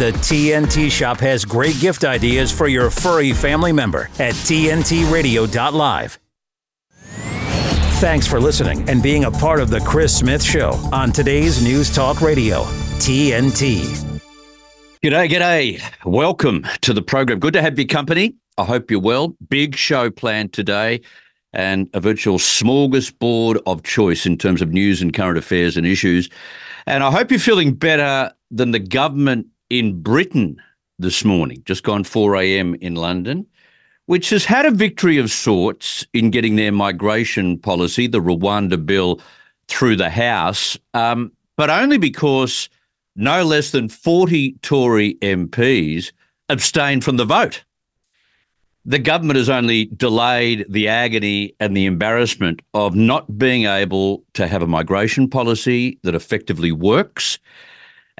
The TNT shop has great gift ideas for your furry family member at TNTRadio.live. Thanks for listening and being a part of the Chris Smith Show on today's News Talk Radio, TNT. G'day, g'day. Welcome to the program. Good to have your company. I hope you're well. Big show planned today and a virtual smorgasbord of choice in terms of news and current affairs and issues. And I hope you're feeling better than the government in Britain this morning, just gone 4 a.m. in London which has had a victory of sorts in getting their migration policy, the Rwanda bill, through the House, um, but only because no less than 40 Tory MPs abstained from the vote. The government has only delayed the agony and the embarrassment of not being able to have a migration policy that effectively works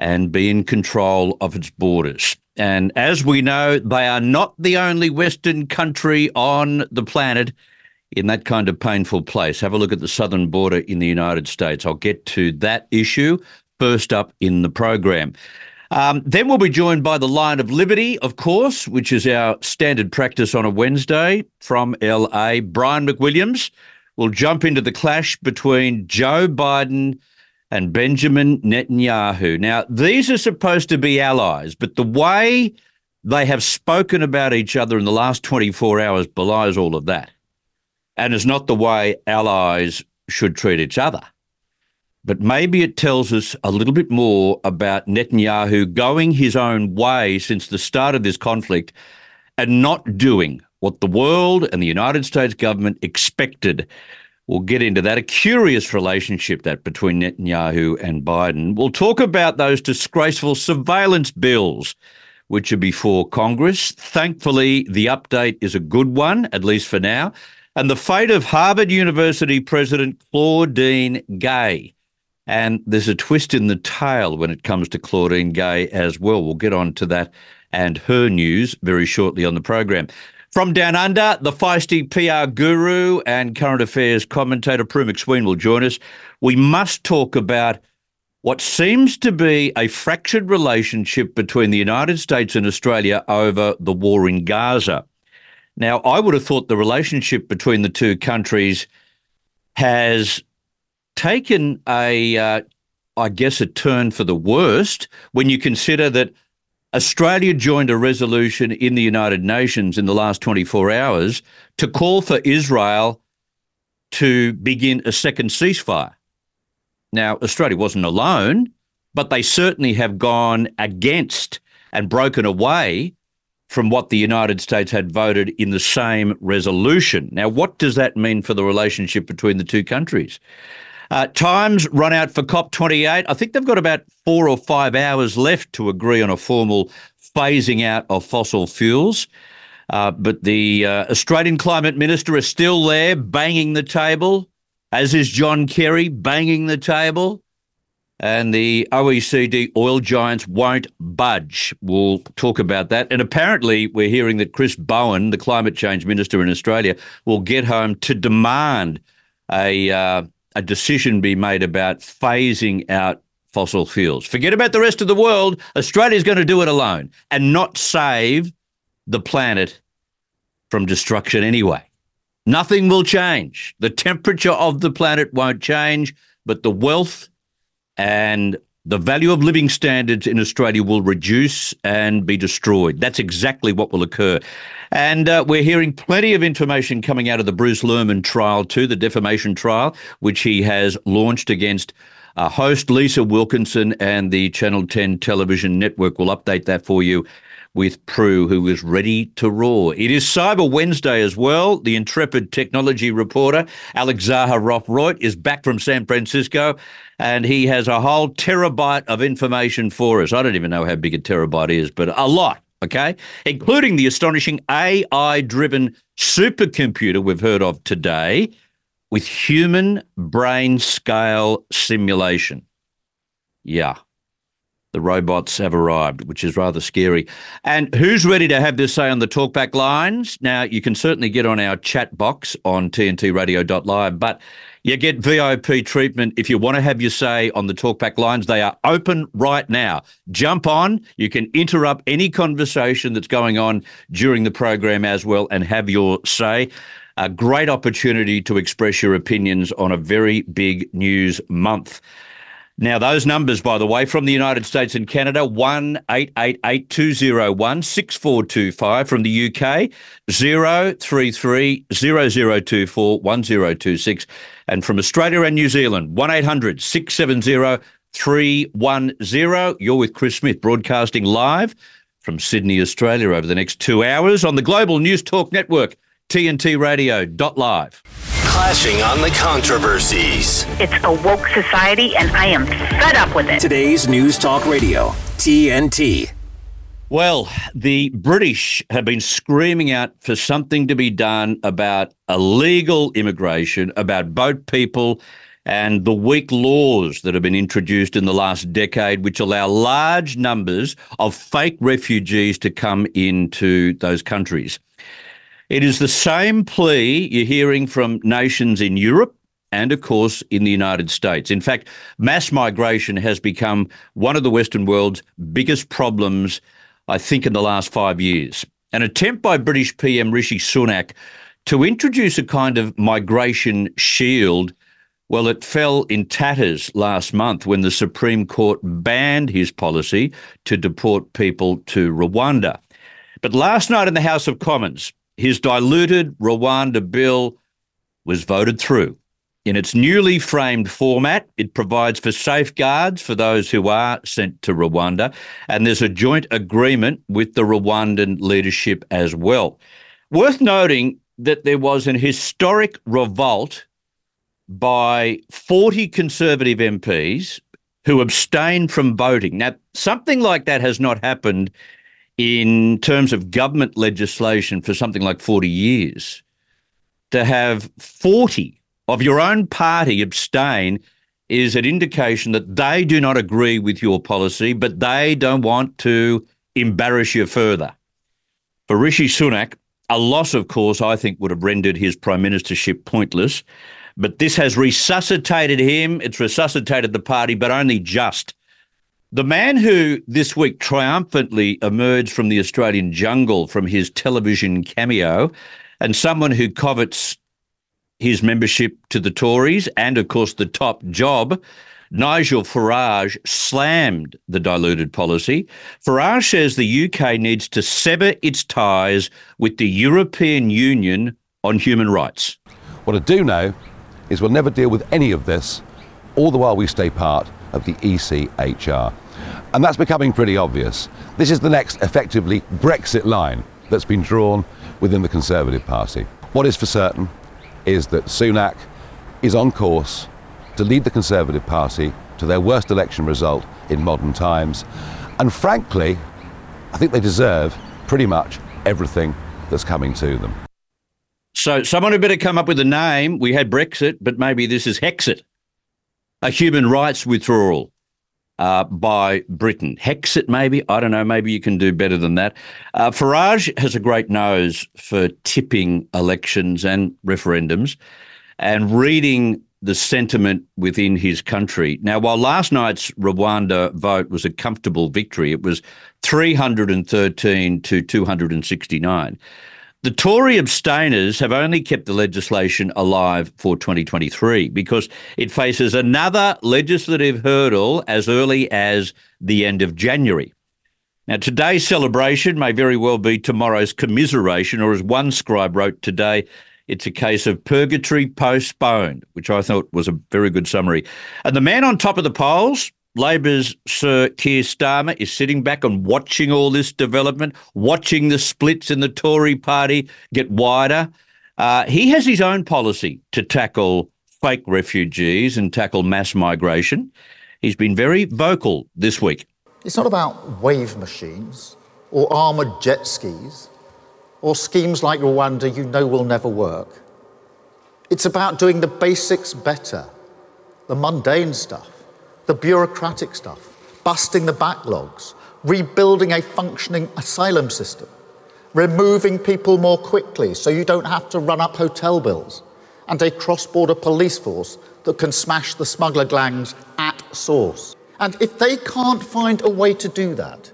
and be in control of its borders. And as we know, they are not the only Western country on the planet in that kind of painful place. Have a look at the southern border in the United States. I'll get to that issue first up in the program. Um, then we'll be joined by the Lion of Liberty, of course, which is our standard practice on a Wednesday from LA. Brian McWilliams will jump into the clash between Joe Biden and Benjamin Netanyahu. Now, these are supposed to be allies, but the way they have spoken about each other in the last 24 hours belies all of that and is not the way allies should treat each other. But maybe it tells us a little bit more about Netanyahu going his own way since the start of this conflict and not doing what the world and the United States government expected We'll get into that. A curious relationship that between Netanyahu and Biden. We'll talk about those disgraceful surveillance bills which are before Congress. Thankfully, the update is a good one, at least for now. And the fate of Harvard University President Claudine Gay. And there's a twist in the tail when it comes to Claudine Gay as well. We'll get on to that and her news very shortly on the program. From Down Under, the feisty PR guru and current affairs commentator Prue McSween will join us. We must talk about what seems to be a fractured relationship between the United States and Australia over the war in Gaza. Now, I would have thought the relationship between the two countries has taken a, uh, I guess, a turn for the worst when you consider that Australia joined a resolution in the United Nations in the last 24 hours to call for Israel to begin a second ceasefire. Now, Australia wasn't alone, but they certainly have gone against and broken away from what the United States had voted in the same resolution. Now, what does that mean for the relationship between the two countries? Uh, times run out for COP28. I think they've got about four or five hours left to agree on a formal phasing out of fossil fuels. Uh, but the uh, Australian Climate Minister is still there, banging the table, as is John Kerry, banging the table. And the OECD oil giants won't budge. We'll talk about that. And apparently, we're hearing that Chris Bowen, the climate change minister in Australia, will get home to demand a uh, a decision be made about phasing out fossil fuels. Forget about the rest of the world. Australia's going to do it alone and not save the planet from destruction anyway. Nothing will change. The temperature of the planet won't change, but the wealth and the value of living standards in Australia will reduce and be destroyed. That's exactly what will occur. And uh, we're hearing plenty of information coming out of the Bruce Lehrmann trial, too, the defamation trial, which he has launched against uh, host Lisa Wilkinson and the Channel 10 television network. will update that for you with Prue, who is ready to roar. It is Cyber Wednesday as well. The intrepid technology reporter, Alex Zaharov is back from San Francisco, and he has a whole terabyte of information for us. I don't even know how big a terabyte is, but a lot okay, including the astonishing AI driven supercomputer we've heard of today with human brain scale simulation. Yeah, the robots have arrived, which is rather scary. And who's ready to have their say on the talkback lines? Now, you can certainly get on our chat box on tntradio.live, but You get VIP treatment if you want to have your say on the talkback lines. They are open right now. Jump on. You can interrupt any conversation that's going on during the program as well and have your say. A great opportunity to express your opinions on a very big news month. Now, those numbers, by the way, from the United States and Canada, 1 201 6425. From the UK, 033 0024 1026. And from Australia and New Zealand, 1 800 670 310. You're with Chris Smith, broadcasting live from Sydney, Australia, over the next two hours on the Global News Talk Network, tntradio.live clashing on the controversies. It's a woke society, and I am fed up with it. Today's News Talk Radio, TNT. Well, the British have been screaming out for something to be done about illegal immigration, about boat people, and the weak laws that have been introduced in the last decade, which allow large numbers of fake refugees to come into those countries. It is the same plea you're hearing from nations in Europe and, of course, in the United States. In fact, mass migration has become one of the Western world's biggest problems, I think, in the last five years. An attempt by British PM Rishi Sunak to introduce a kind of migration shield. Well, it fell in tatters last month when the Supreme Court banned his policy to deport people to Rwanda. But last night in the House of Commons, his diluted Rwanda bill was voted through. In its newly framed format, it provides for safeguards for those who are sent to Rwanda, and there's a joint agreement with the Rwandan leadership as well. Worth noting that there was an historic revolt by 40 Conservative MPs who abstained from voting. Now, something like that has not happened in terms of government legislation for something like 40 years, to have 40 of your own party abstain is an indication that they do not agree with your policy, but they don't want to embarrass you further. For Rishi Sunak, a loss, of course, I think would have rendered his prime ministership pointless. But this has resuscitated him. It's resuscitated the party, but only just. The man who this week triumphantly emerged from the Australian jungle from his television cameo, and someone who covets his membership to the Tories and, of course, the top job, Nigel Farage slammed the diluted policy. Farage says the UK needs to sever its ties with the European Union on human rights. What I do know is we'll never deal with any of this, all the while we stay part of the ECHR. And that's becoming pretty obvious. This is the next, effectively, Brexit line that's been drawn within the Conservative Party. What is for certain is that Sunak is on course to lead the Conservative Party to their worst election result in modern times. And frankly, I think they deserve pretty much everything that's coming to them. So, someone had better come up with a name. We had Brexit, but maybe this is Hexit, a human rights withdrawal uh, by Britain. Hexit, maybe. I don't know. Maybe you can do better than that. Uh, Farage has a great nose for tipping elections and referendums and reading the sentiment within his country. Now, while last night's Rwanda vote was a comfortable victory, it was 313 to 269. The Tory abstainers have only kept the legislation alive for 2023 because it faces another legislative hurdle as early as the end of January. Now, today's celebration may very well be tomorrow's commiseration, or as one scribe wrote today, it's a case of purgatory postponed, which I thought was a very good summary. And the man on top of the polls, Labor's Sir Keir Starmer is sitting back and watching all this development, watching the splits in the Tory party get wider. Uh, he has his own policy to tackle fake refugees and tackle mass migration. He's been very vocal this week. It's not about wave machines or armoured jet skis or schemes like Rwanda you know will never work. It's about doing the basics better, the mundane stuff the bureaucratic stuff, busting the backlogs, rebuilding a functioning asylum system, removing people more quickly so you don't have to run up hotel bills, and a cross border police force that can smash the smuggler gangs at source. And if they can't find a way to do that,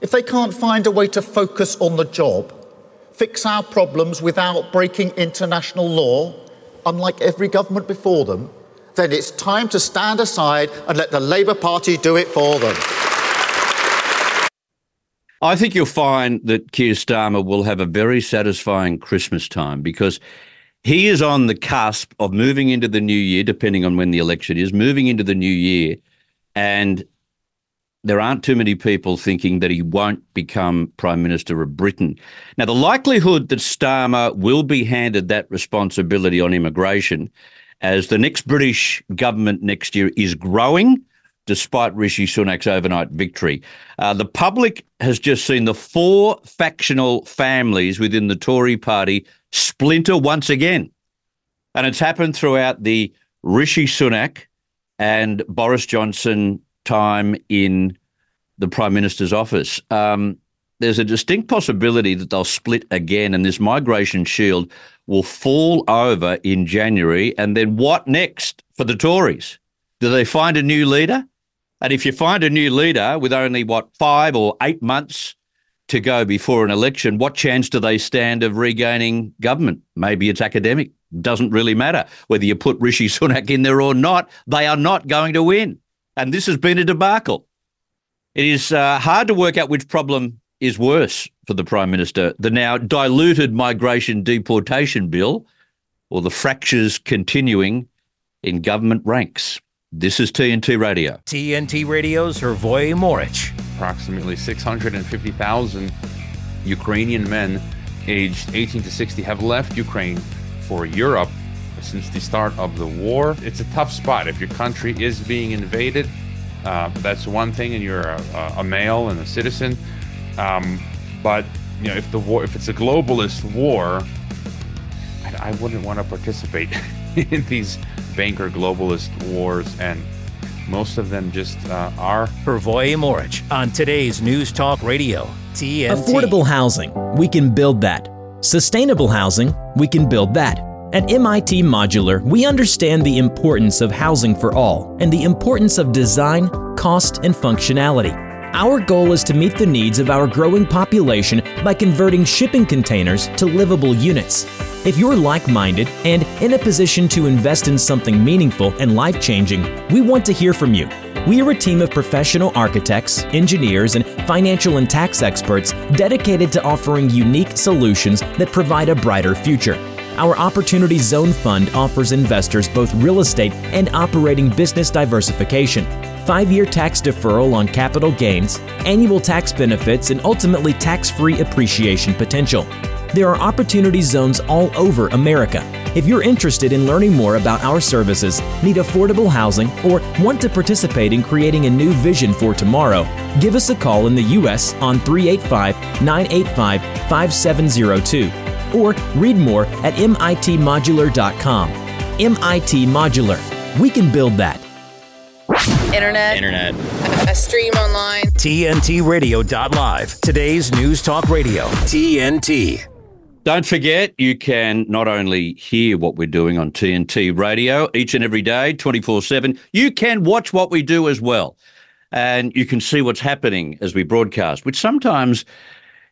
if they can't find a way to focus on the job, fix our problems without breaking international law, unlike every government before them, then it's time to stand aside and let the Labour Party do it for them. I think you'll find that Keir Starmer will have a very satisfying Christmas time because he is on the cusp of moving into the new year, depending on when the election is, moving into the new year. And there aren't too many people thinking that he won't become Prime Minister of Britain. Now, the likelihood that Starmer will be handed that responsibility on immigration as the next British government next year is growing despite Rishi Sunak's overnight victory. Uh, the public has just seen the four factional families within the Tory party splinter once again. And it's happened throughout the Rishi Sunak and Boris Johnson time in the Prime Minister's office. Um, there's a distinct possibility that they'll split again and this migration shield will fall over in January. And then what next for the Tories? Do they find a new leader? And if you find a new leader with only, what, five or eight months to go before an election, what chance do they stand of regaining government? Maybe it's academic. Doesn't really matter whether you put Rishi Sunak in there or not. They are not going to win. And this has been a debacle. It is uh, hard to work out which problem is worse for the Prime Minister the now diluted migration deportation bill or the fractures continuing in government ranks. This is TNT Radio. TNT Radio's Hrvoje Moric. Approximately 650,000 Ukrainian men aged 18 to 60 have left Ukraine for Europe since the start of the war. It's a tough spot. If your country is being invaded, uh, that's one thing, and you're a, a male and a citizen. Um, but you know, if the war, if it's a globalist war, I, I wouldn't want to participate in these banker globalist wars, and most of them just uh, are. Hrvoje Moric on today's News Talk Radio, TNT. Affordable housing, we can build that. Sustainable housing, we can build that. At MIT Modular, we understand the importance of housing for all and the importance of design, cost, and functionality. Our goal is to meet the needs of our growing population by converting shipping containers to livable units. If you're like minded and in a position to invest in something meaningful and life changing, we want to hear from you. We are a team of professional architects, engineers, and financial and tax experts dedicated to offering unique solutions that provide a brighter future. Our Opportunity Zone Fund offers investors both real estate and operating business diversification five year tax deferral on capital gains, annual tax benefits, and ultimately tax free appreciation potential. There are opportunity zones all over America. If you're interested in learning more about our services, need affordable housing, or want to participate in creating a new vision for tomorrow, give us a call in the U.S. on 385 985 5702 or read more at mitmodular.com. MIT Modular. We can build that. Internet. Internet. A stream online. TNTRadio.live. Today's News Talk Radio, TNT. Don't forget, you can not only hear what we're doing on TNT Radio each and every day, 24 7, you can watch what we do as well. And you can see what's happening as we broadcast, which sometimes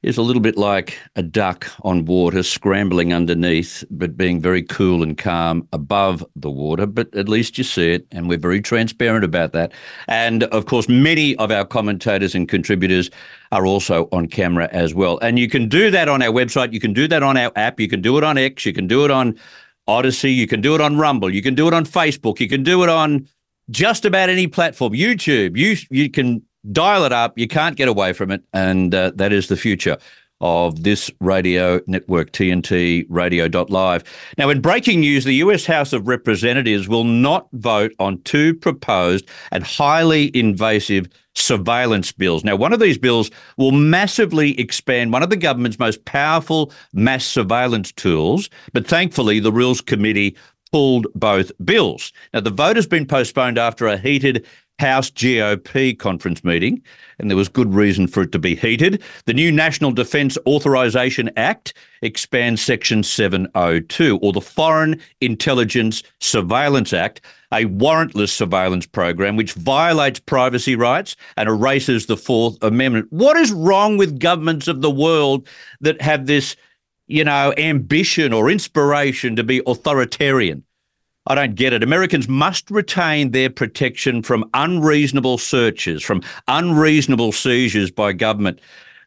is a little bit like a duck on water scrambling underneath, but being very cool and calm above the water. But at least you see it, and we're very transparent about that. And of course, many of our commentators and contributors are also on camera as well. And you can do that on our website, you can do that on our app, you can do it on X, you can do it on Odysee, you can do it on Rumble, you can do it on Facebook, you can do it on just about any platform, YouTube. You you can dial it up. You can't get away from it. And uh, that is the future of this radio network, TNT Radio.live. Now, in breaking news, the US House of Representatives will not vote on two proposed and highly invasive surveillance bills. Now, one of these bills will massively expand one of the government's most powerful mass surveillance tools, but thankfully, the Rules Committee pulled both bills. Now, the vote has been postponed after a heated House GOP conference meeting, and there was good reason for it to be heated. The new National Defence Authorisation Act expands Section 702, or the Foreign Intelligence Surveillance Act, a warrantless surveillance program which violates privacy rights and erases the Fourth Amendment. What is wrong with governments of the world that have this, you know, ambition or inspiration to be authoritarian? I don't get it. Americans must retain their protection from unreasonable searches, from unreasonable seizures by government.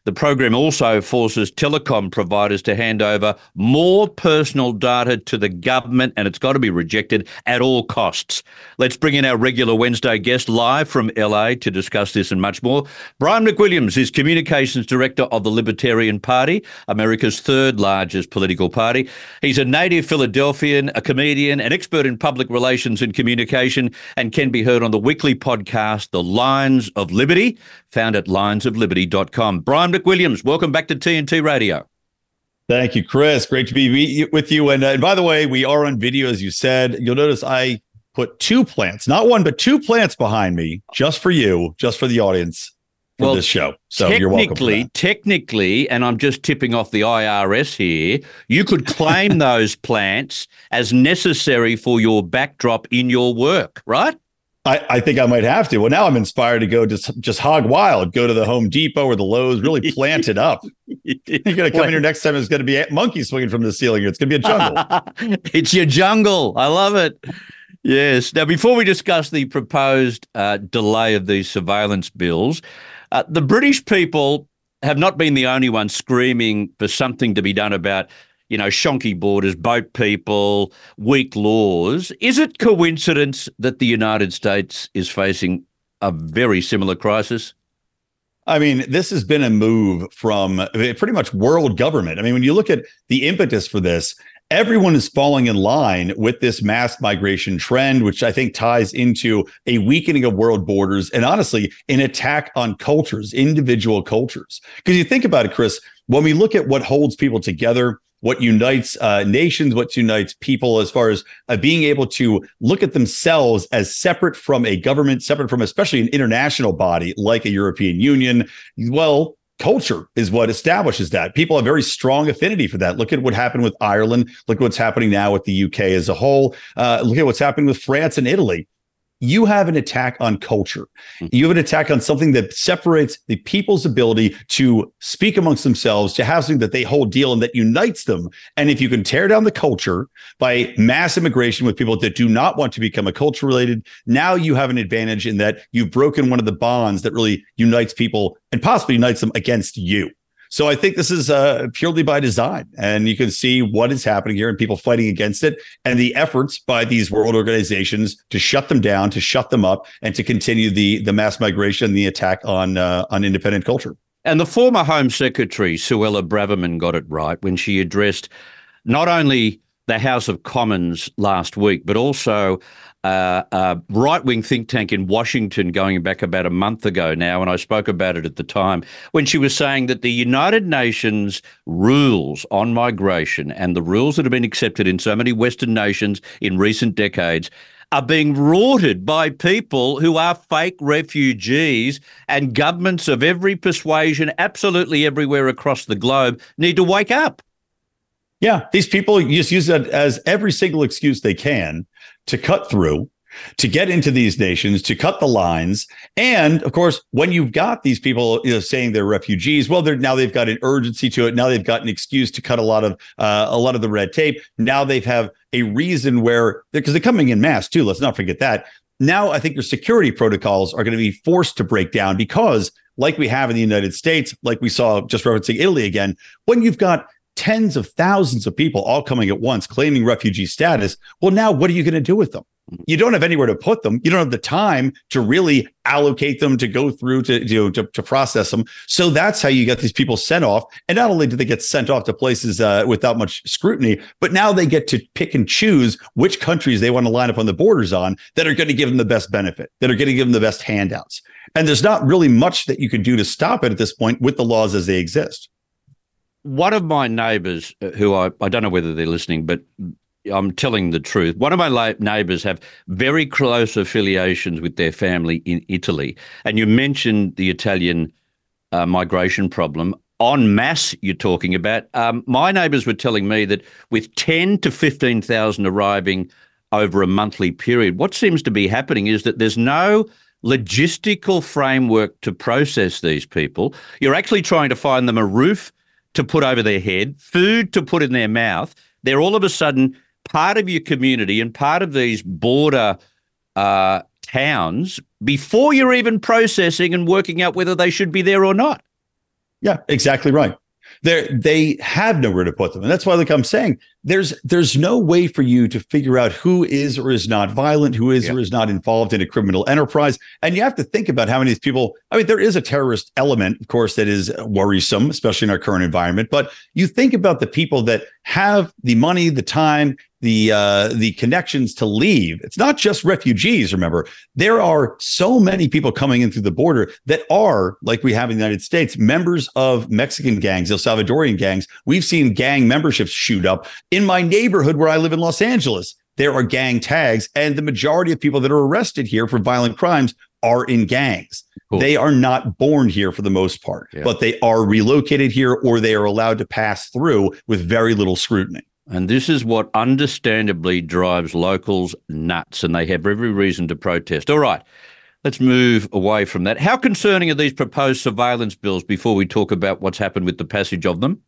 The program also forces telecom providers to hand over more personal data to the government, and it's got to be rejected at all costs. Let's bring in our regular Wednesday guest live from LA to discuss this and much more. Brian McWilliams is Communications Director of the Libertarian Party, America's third largest political party. He's a native Philadelphian, a comedian, an expert in public relations and communication, and can be heard on the weekly podcast, The Lions of Liberty, found at lionsofliberty.com. Brian McWilliams, welcome back to TNT Radio. Thank you, Chris. Great to be with you. And, uh, and by the way, we are on video, as you said. You'll notice I put two plants, not one, but two plants behind me, just for you, just for the audience for well, this show. So you're welcome. Technically, technically, and I'm just tipping off the IRS here, you could claim those plants as necessary for your backdrop in your work, right? I, I, think I might have to. Well, now I'm inspired to go just just hog wild, go to the Home Depot or the Lowe's, really plant it up. You're gonna come in here next time. It's gonna be monkeys swinging from the ceiling. It's gonna be a jungle. it's your jungle. I love it. Yes. Now, before we discuss the proposed uh, delay of these surveillance bills, uh, the British people have not been the only ones screaming for something to be done about you know, shonky borders, boat people, weak laws. Is it coincidence that the United States is facing a very similar crisis? I mean, this has been a move from pretty much world government. I mean, when you look at the impetus for this, everyone is falling in line with this mass migration trend, which I think ties into a weakening of world borders and honestly, an attack on cultures, individual cultures. Because you think about it, Chris, when we look at what holds people together, what unites uh, nations, what unites people as far as uh, being able to look at themselves as separate from a government, separate from especially an international body like a European Union. Well, culture is what establishes that. People have very strong affinity for that. Look at what happened with Ireland. Look at what's happening now with the UK as a whole. Uh, look at what's happening with France and Italy you have an attack on culture. Hmm. You have an attack on something that separates the people's ability to speak amongst themselves, to have something that they hold deal and that unites them. And if you can tear down the culture by mass immigration with people that do not want to become a culture related, now you have an advantage in that you've broken one of the bonds that really unites people and possibly unites them against you. So I think this is uh, purely by design, and you can see what is happening here and people fighting against it, and the efforts by these world organizations to shut them down, to shut them up, and to continue the the mass migration, the attack on uh, on independent culture. And the former Home Secretary Suella Braverman got it right when she addressed not only the House of Commons last week, but also a right wing think tank in Washington going back about a month ago now, and I spoke about it at the time, when she was saying that the United Nations rules on migration and the rules that have been accepted in so many Western nations in recent decades are being rorted by people who are fake refugees, and governments of every persuasion, absolutely everywhere across the globe, need to wake up. Yeah, these people just use that as every single excuse they can to cut through, to get into these nations, to cut the lines. And of course, when you've got these people you know, saying they're refugees, well, they're now they've got an urgency to it. Now they've got an excuse to cut a lot of uh, a lot of the red tape. Now they have have a reason where because they're coming in mass too. Let's not forget that. Now I think your security protocols are going to be forced to break down because, like we have in the United States, like we saw just referencing Italy again, when you've got tens of thousands of people all coming at once claiming refugee status. Well, now what are you going to do with them? You don't have anywhere to put them. You don't have the time to really allocate them to go through to, you know, to, to process them. So that's how you get these people sent off. And not only do they get sent off to places uh, without much scrutiny, but now they get to pick and choose which countries they want to line up on the borders on that are going to give them the best benefit, that are going to give them the best handouts. And there's not really much that you can do to stop it at this point with the laws as they exist one of my neighbours, uh, who I, I don't know whether they're listening, but I'm telling the truth. One of my la- neighbours have very close affiliations with their family in Italy, and you mentioned the Italian uh, migration problem. En masse, you're talking about. Um, my neighbours were telling me that with 10 to 15,000 arriving over a monthly period, what seems to be happening is that there's no logistical framework to process these people. You're actually trying to find them a roof to put over their head, food to put in their mouth. They're all of a sudden part of your community and part of these border uh, towns before you're even processing and working out whether they should be there or not. Yeah, exactly right they they have nowhere to put them and that's why like i'm saying there's there's no way for you to figure out who is or is not violent who is yeah. or is not involved in a criminal enterprise and you have to think about how many of these people i mean there is a terrorist element of course that is worrisome especially in our current environment but you think about the people that have the money the time the uh, the connections to leave. It's not just refugees. Remember, there are so many people coming in through the border that are like we have in the United States, members of Mexican gangs, El Salvadorian gangs. We've seen gang memberships shoot up in my neighborhood where I live in Los Angeles. There are gang tags, and the majority of people that are arrested here for violent crimes are in gangs. Cool. They are not born here for the most part, yeah. but they are relocated here or they are allowed to pass through with very little scrutiny. And this is what understandably drives locals nuts, and they have every reason to protest. All right, let's move away from that. How concerning are these proposed surveillance bills before we talk about what's happened with the passage of them?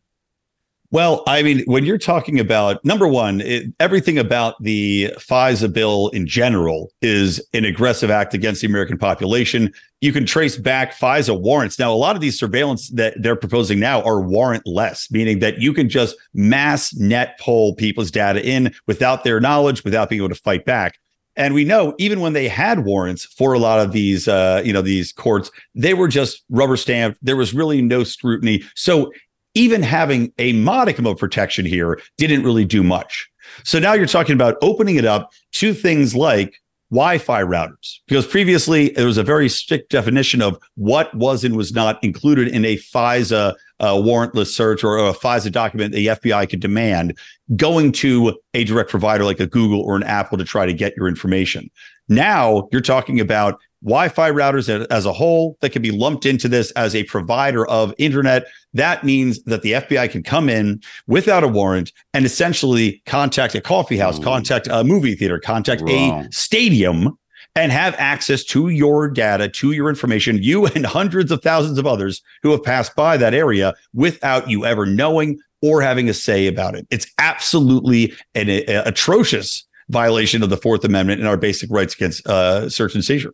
Well, I mean, when you're talking about number one, it, everything about the FISA bill in general is an aggressive act against the American population. You can trace back FISA warrants. Now, a lot of these surveillance that they're proposing now are warrantless, meaning that you can just mass net pull people's data in without their knowledge, without being able to fight back. And we know even when they had warrants for a lot of these, uh, you know, these courts, they were just rubber stamped. There was really no scrutiny. So even having a modicum of protection here didn't really do much. So now you're talking about opening it up to things like Wi-Fi routers, because previously there was a very strict definition of what was and was not included in a FISA uh, warrantless search or a FISA document the FBI could demand going to a direct provider like a Google or an Apple to try to get your information. Now you're talking about Wi-Fi routers as a whole that can be lumped into this as a provider of internet. That means that the FBI can come in without a warrant and essentially contact a coffee house, Ooh. contact a movie theater, contact a stadium and have access to your data, to your information, you and hundreds of thousands of others who have passed by that area without you ever knowing or having a say about it. It's absolutely an a, atrocious violation of the Fourth Amendment and our basic rights against uh, search and seizure.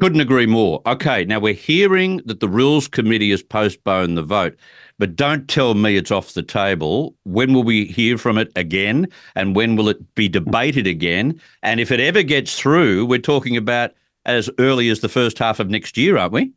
Couldn't agree more. Okay, now we're hearing that the Rules Committee has postponed the vote, but don't tell me it's off the table. When will we hear from it again? And when will it be debated again? And if it ever gets through, we're talking about as early as the first half of next year, aren't we?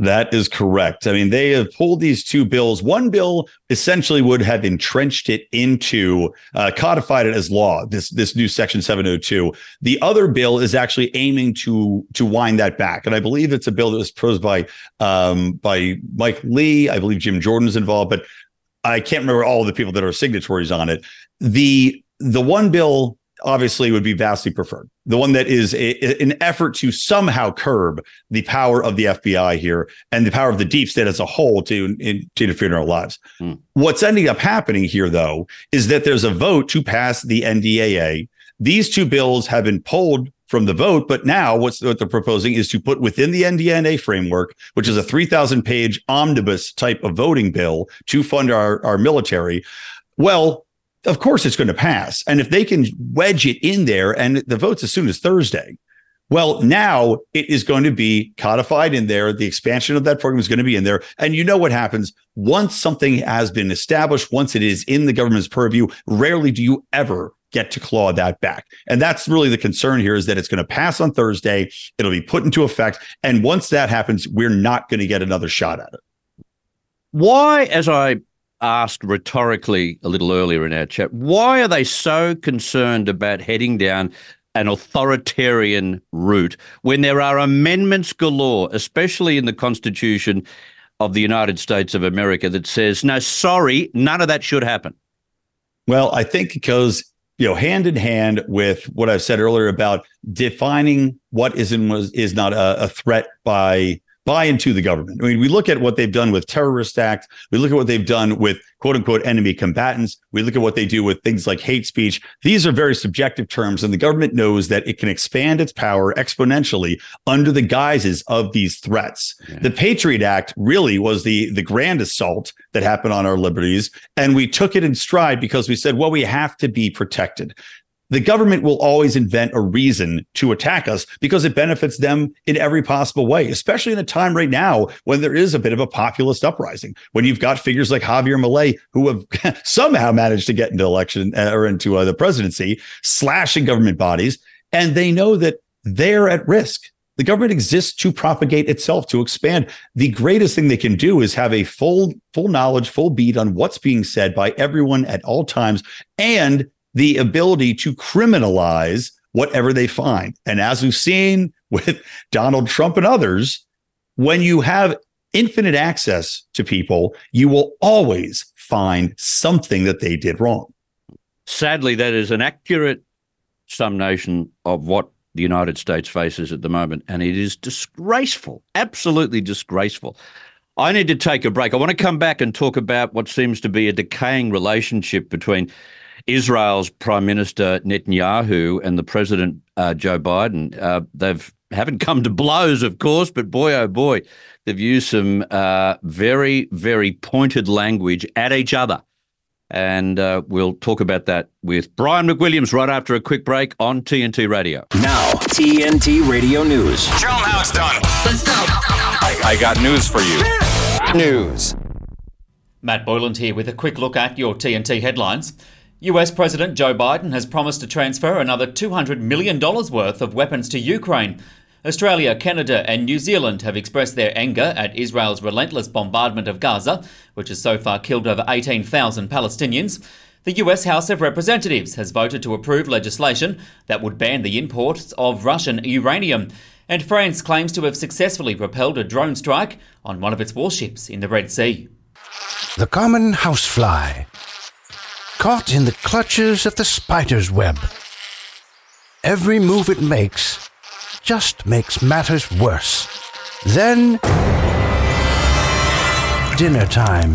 That is correct. I mean, they have pulled these two bills. One bill essentially would have entrenched it into, uh, codified it as law. This this new Section 702. The other bill is actually aiming to to wind that back, and I believe it's a bill that was proposed by um, by Mike Lee. I believe Jim Jordan is involved, but I can't remember all the people that are signatories on it. The the one bill obviously would be vastly preferred. The one that is a, an effort to somehow curb the power of the FBI here and the power of the deep state as a whole to, in, to interfere in our lives. Hmm. What's ending up happening here, though, is that there's a vote to pass the NDAA. These two bills have been pulled from the vote, but now what's what they're proposing is to put within the NDAA framework, which is a 3,000 page omnibus type of voting bill to fund our, our military. Well, of course it's going to pass. And if they can wedge it in there and the votes as soon as Thursday, well, now it is going to be codified in there. The expansion of that program is going to be in there. And you know what happens once something has been established, once it is in the government's purview, rarely do you ever get to claw that back. And that's really the concern here is that it's going to pass on Thursday. It'll be put into effect. And once that happens, we're not going to get another shot at it. Why, as I asked rhetorically a little earlier in our chat, why are they so concerned about heading down an authoritarian route when there are amendments galore, especially in the Constitution of the United States of America, that says, no, sorry, none of that should happen? Well, I think because you know hand in hand with what I've said earlier about defining what is and was is not a, a threat by buy into the government. I mean, we look at what they've done with terrorist acts. We look at what they've done with quote unquote enemy combatants. We look at what they do with things like hate speech. These are very subjective terms, and the government knows that it can expand its power exponentially under the guises of these threats. Yeah. The Patriot Act really was the, the grand assault that happened on our liberties. And we took it in stride because we said, well, we have to be protected the government will always invent a reason to attack us because it benefits them in every possible way, especially in a time right now when there is a bit of a populist uprising. When you've got figures like Javier Milei who have somehow managed to get into election uh, or into uh, the presidency, slashing government bodies, and they know that they're at risk. The government exists to propagate itself, to expand. The greatest thing they can do is have a full, full knowledge, full beat on what's being said by everyone at all times, and the ability to criminalize whatever they find. And as we've seen with Donald Trump and others, when you have infinite access to people, you will always find something that they did wrong. Sadly, that is an accurate summation of what the United States faces at the moment. And it is disgraceful, absolutely disgraceful. I need to take a break. I want to come back and talk about what seems to be a decaying relationship between Israel's Prime Minister Netanyahu and the President uh, Joe Biden, uh, they've haven't come to blows, of course, but boy, oh boy, they've used some uh, very, very pointed language at each other. And uh, we'll talk about that with Brian McWilliams right after a quick break on TNT Radio. Now, TNT Radio News. Show them how it's done. Let's go. I, I got news for you. News. Matt Boyland here with a quick look at your TNT headlines. US President Joe Biden has promised to transfer another $200 million worth of weapons to Ukraine. Australia, Canada, and New Zealand have expressed their anger at Israel's relentless bombardment of Gaza, which has so far killed over 18,000 Palestinians. The US House of Representatives has voted to approve legislation that would ban the imports of Russian uranium. And France claims to have successfully repelled a drone strike on one of its warships in the Red Sea. The common housefly caught in the clutches of the spider's web. Every move it makes just makes matters worse. Then, dinner time.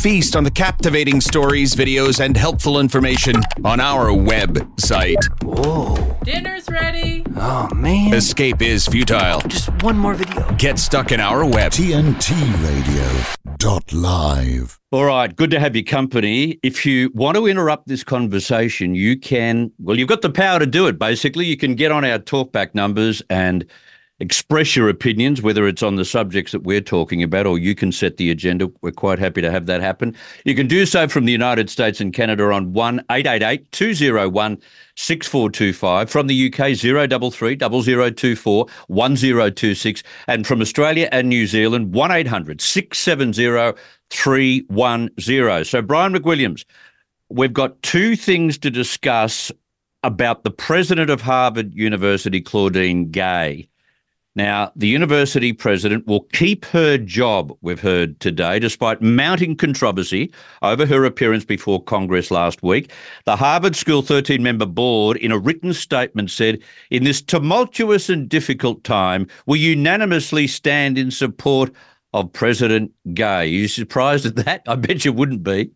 Feast on the captivating stories, videos, and helpful information on our website. Whoa. Dinner's ready. Oh, man. Escape is futile. Just one more video. Get stuck in our web. TNT Radio dot live. All right, good to have your company. If you want to interrupt this conversation, you can. Well, you've got the power to do it. Basically, you can get on our talkback numbers and express your opinions, whether it's on the subjects that we're talking about or you can set the agenda. We're quite happy to have that happen. You can do so from the United States and Canada on 1 888 201 6425. From the UK, 033 0024 1026. And from Australia and New Zealand, 1 800 670 310. So, Brian McWilliams, we've got two things to discuss about the president of Harvard University, Claudine Gay. Now, the university president will keep her job, we've heard today, despite mounting controversy over her appearance before Congress last week. The Harvard School 13 member board, in a written statement, said, In this tumultuous and difficult time, we unanimously stand in support of President Gay. Are you surprised at that? I bet you wouldn't be.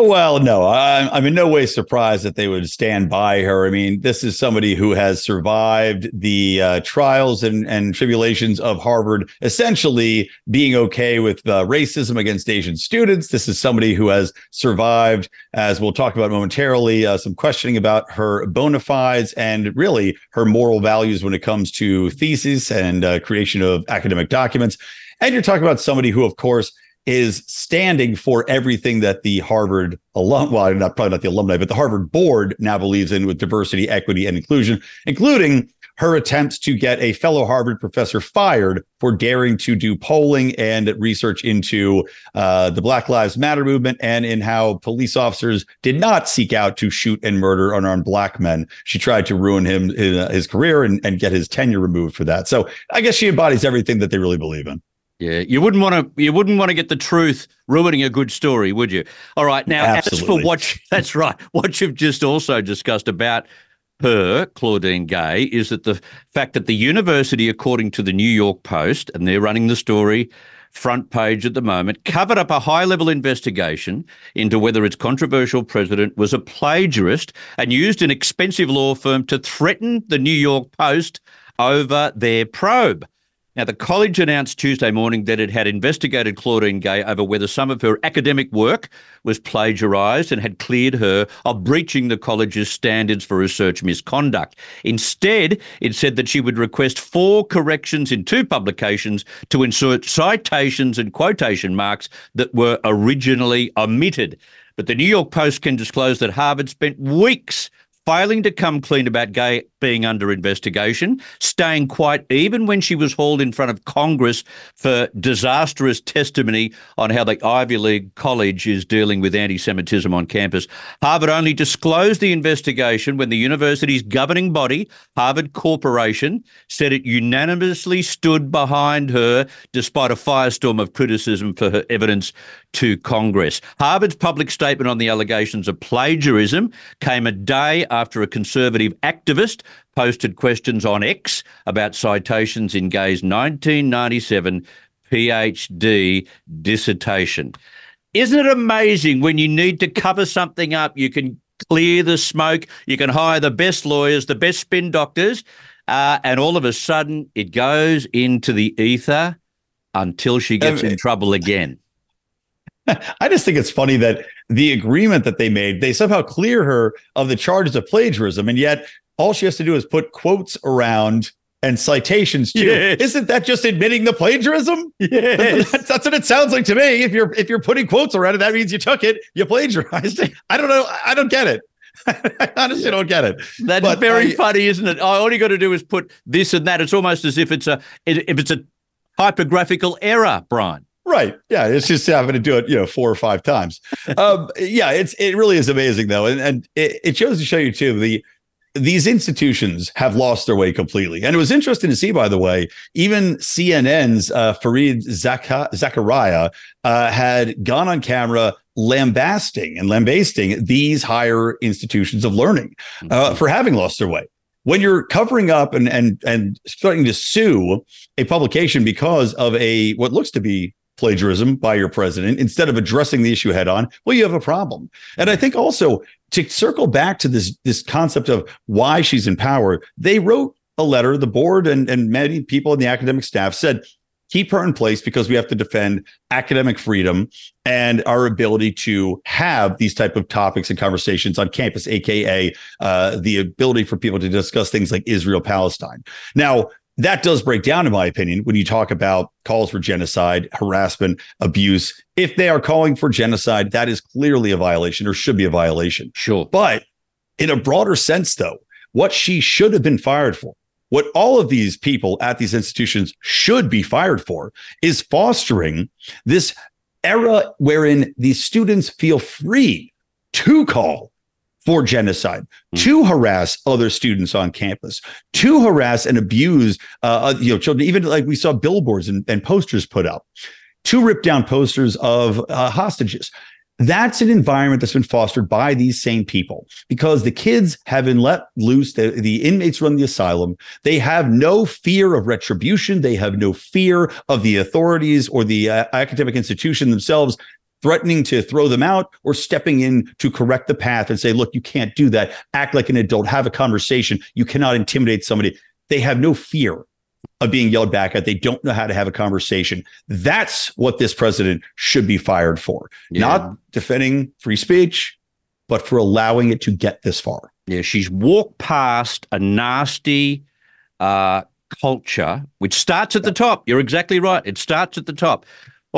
Well, no, I, I'm in no way surprised that they would stand by her. I mean, this is somebody who has survived the uh, trials and, and tribulations of Harvard, essentially being okay with uh, racism against Asian students. This is somebody who has survived, as we'll talk about momentarily, uh, some questioning about her bona fides and really her moral values when it comes to thesis and uh, creation of academic documents. And you're talking about somebody who, of course, is standing for everything that the Harvard alum, well, not probably not the alumni, but the Harvard board now believes in with diversity, equity, and inclusion, including her attempts to get a fellow Harvard professor fired for daring to do polling and research into uh, the Black Lives Matter movement and in how police officers did not seek out to shoot and murder unarmed black men. She tried to ruin him his, his career and, and get his tenure removed for that. So I guess she embodies everything that they really believe in. Yeah, you wouldn't want to. You wouldn't want to get the truth ruining a good story, would you? All right, now as for Absolutely. what that's right, what you've just also discussed about her, Claudine Gay, is that the fact that the university, according to the New York Post, and they're running the story front page at the moment, covered up a high level investigation into whether its controversial president was a plagiarist and used an expensive law firm to threaten the New York Post over their probe. Now, the college announced Tuesday morning that it had investigated Claudine Gay over whether some of her academic work was plagiarised and had cleared her of breaching the college's standards for research misconduct. Instead, it said that she would request four corrections in two publications to insert citations and quotation marks that were originally omitted. But the New York Post can disclose that Harvard spent weeks failing to come clean about Gay being under investigation, staying quiet even when she was hauled in front of Congress for disastrous testimony on how the Ivy League college is dealing with anti Semitism on campus. Harvard only disclosed the investigation when the university's governing body, Harvard Corporation, said it unanimously stood behind her despite a firestorm of criticism for her evidence to Congress. Harvard's public statement on the allegations of plagiarism came a day after a conservative activist posted questions on X about citations in Gay's 1997 PhD dissertation. Isn't it amazing when you need to cover something up, you can clear the smoke, you can hire the best lawyers, the best spin doctors, uh, and all of a sudden it goes into the ether until she gets in trouble again. I just think it's funny that the agreement that they made, they somehow clear her of the charges of plagiarism, and yet all she has to do is put quotes around and citations too. Yes. Isn't that just admitting the plagiarism? Yes. That's, that's what it sounds like to me. If you're if you're putting quotes around it, that means you took it, you plagiarized it. I don't know. I don't get it. I honestly don't get it. That's But very I- funny, isn't it? All you got to do is put this and that. It's almost as if it's a if it's a typographical error, Brian. Right. Yeah. It's just having to do it, you know, four or five times. um, yeah. It's it really is amazing though, and and it, it shows to show you too the these institutions have lost their way completely. And it was interesting to see, by the way, even CNN's uh, Fareed Zaka- Zakaria uh, had gone on camera lambasting and lambasting these higher institutions of learning uh, for having lost their way. When you're covering up and and and starting to sue a publication because of a what looks to be plagiarism by your president instead of addressing the issue head on, well, you have a problem. And I think also to circle back to this this concept of why she's in power, they wrote a letter. The board and and many people in the academic staff said. Keep her in place because we have to defend academic freedom and our ability to have these type of topics and conversations on campus, aka uh, the ability for people to discuss things like Israel, Palestine. Now, that does break down, in my opinion, when you talk about calls for genocide, harassment, abuse. If they are calling for genocide, that is clearly a violation or should be a violation. Sure. But in a broader sense, though, what she should have been fired for, what all of these people at these institutions should be fired for, is fostering this era wherein these students feel free to call for genocide, to harass other students on campus, to harass and abuse uh, you know children. Even like we saw billboards and, and posters put up, to rip down posters of uh, hostages. That's an environment that's been fostered by these same people because the kids have been let loose. The, the inmates run the asylum. They have no fear of retribution. They have no fear of the authorities or the uh, academic institution themselves threatening to throw them out or stepping in to correct the path and say, look, you can't do that. Act like an adult, have a conversation. You cannot intimidate somebody. They have no fear of being yelled back at. They don't know how to have a conversation. That's what this president should be fired for. Yeah. Not defending free speech, but for allowing it to get this far. Yeah, she's walked past a nasty uh, culture, which starts at the top. You're exactly right. It starts at the top.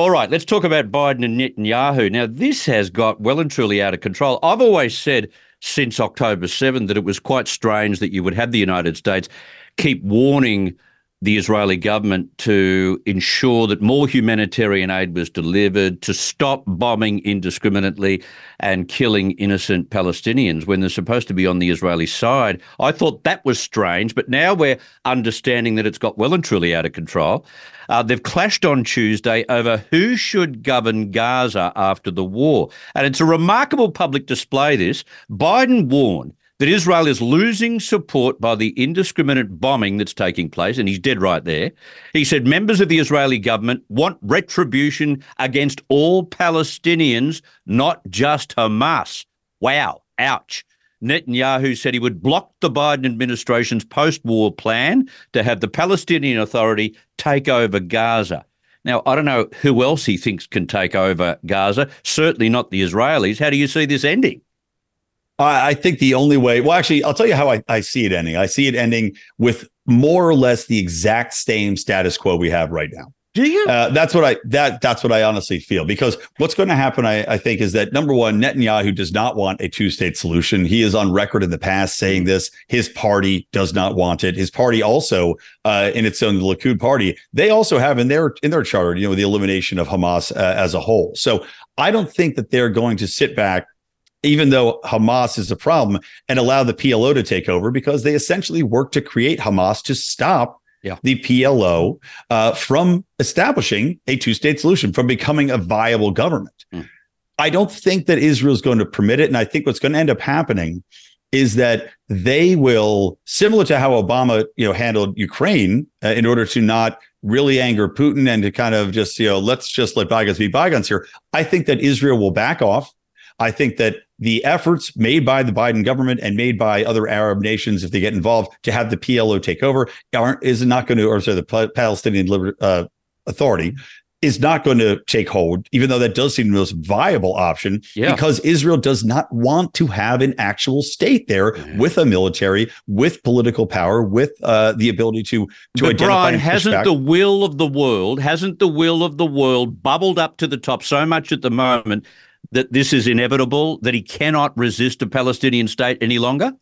All right, let's talk about Biden and Netanyahu. Now, this has got well and truly out of control. I've always said since October 7 that it was quite strange that you would have the United States keep warning the Israeli government to ensure that more humanitarian aid was delivered, to stop bombing indiscriminately and killing innocent Palestinians when they're supposed to be on the Israeli side. I thought that was strange, but now we're understanding that it's got well and truly out of control. Uh, they've clashed on Tuesday over who should govern Gaza after the war. And it's a remarkable public display, this. Biden warned that Israel is losing support by the indiscriminate bombing that's taking place, and he's dead right there. He said members of the Israeli government want retribution against all Palestinians, not just Hamas. Wow, ouch. Netanyahu said he would block the Biden administration's post war plan to have the Palestinian Authority take over Gaza. Now, I don't know who else he thinks can take over Gaza, certainly not the Israelis. How do you see this ending? I think the only way, well, actually, I'll tell you how I, I see it ending. I see it ending with more or less the exact same status quo we have right now. Do you? Uh, that's what I that that's what I honestly feel because what's going to happen, I, I think, is that number one, Netanyahu does not want a two state solution. He is on record in the past saying this. His party does not want it. His party also, uh, in its own the Likud party, they also have in their in their charter, you know, the elimination of Hamas uh, as a whole. So I don't think that they're going to sit back even though Hamas is a problem, and allow the PLO to take over because they essentially work to create Hamas to stop yeah. the PLO uh, from establishing a two state solution, from becoming a viable government. Mm. I don't think that Israel is going to permit it. And I think what's going to end up happening is that they will, similar to how Obama, you know, handled Ukraine uh, in order to not really anger Putin and to kind of just, you know, let's just let bygones be bygones here. I think that Israel will back off. I think that the efforts made by the Biden government and made by other Arab nations, if they get involved, to have the PLO take over, aren't is not going to, or sorry, the Palestinian Liber- uh, Authority is not going to take hold, even though that does seem the most viable option, Yeah. because Israel does not want to have an actual state there with a military, with political power, with uh, the ability to to But identify. Brian, hasn't back. the will of the world, hasn't the will of the world bubbled up to the top so much at the moment that this is inevitable, that he cannot resist a Palestinian state any longer?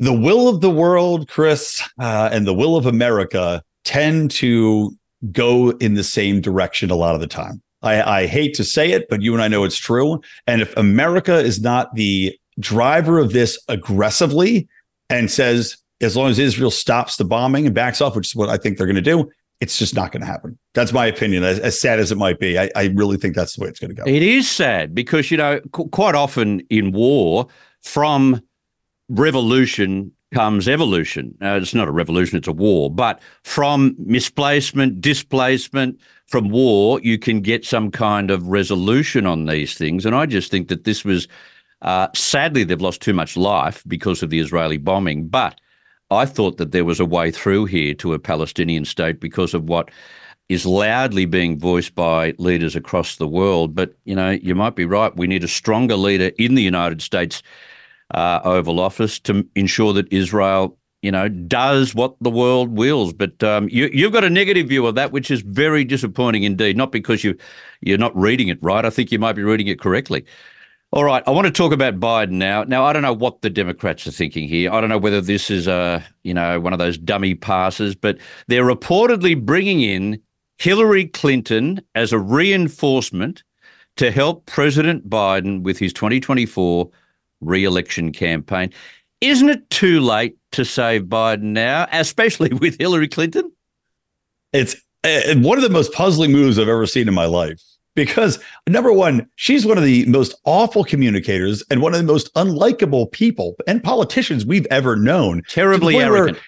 the will of the world, Chris, uh, and the will of America tend to go in the same direction a lot of the time. I, I hate to say it, but you and I know it's true. And if America is not the driver of this aggressively and says, as long as Israel stops the bombing and backs off, which is what I think they're going to do, it's just not going to happen. That's my opinion. As, as sad as it might be, I, I really think that's the way it's going to go. It is sad because, you know, qu- quite often in war, from revolution comes evolution. Uh, it's not a revolution, it's a war. But from misplacement, displacement, from war, you can get some kind of resolution on these things. And I just think that this was uh, sadly, they've lost too much life because of the Israeli bombing. But I thought that there was a way through here to a Palestinian state because of what is loudly being voiced by leaders across the world. But, you know, you might be right. We need a stronger leader in the United States uh, Oval Office to ensure that Israel, you know, does what the world wills. But um, you, you've got a negative view of that, which is very disappointing indeed. Not because you you're not reading it right. I think you might be reading it correctly. All right, I want to talk about Biden now. Now, I don't know what the Democrats are thinking here. I don't know whether this is a, you know, one of those dummy passes, but they're reportedly bringing in Hillary Clinton as a reinforcement to help President Biden with his 2024 re-election campaign. Isn't it too late to save Biden now, especially with Hillary Clinton? It's uh, one of the most puzzling moves I've ever seen in my life. Because number one, she's one of the most awful communicators and one of the most unlikable people and politicians we've ever known. Terribly arrogant.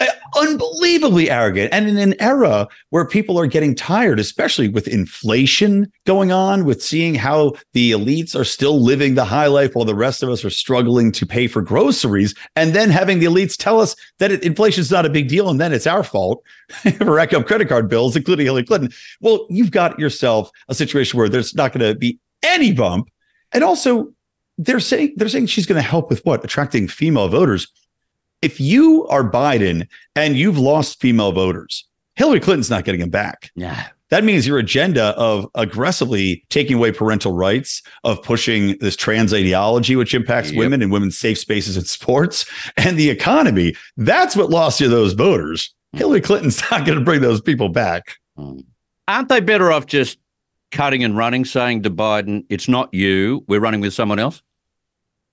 Uh, unbelievably arrogant. And in an era where people are getting tired especially with inflation going on with seeing how the elites are still living the high life while the rest of us are struggling to pay for groceries and then having the elites tell us that inflation is not a big deal and then it's our fault for rack up credit card bills including hillary clinton. Well you've got yourself a situation where there's not going to be any bump. And also they're saying they're saying she's going to help with what? Attracting female voters if you are Biden and you've lost female voters, Hillary Clinton's not getting them back. Yeah. That means your agenda of aggressively taking away parental rights, of pushing this trans ideology, which impacts Yep. women and women's safe spaces in sports and the economy. That's what lost you those voters. Hmm. Hillary Clinton's not going to bring those people back. Hmm. Aren't they better off just cutting and running, saying to Biden, it's not you, we're running with someone else?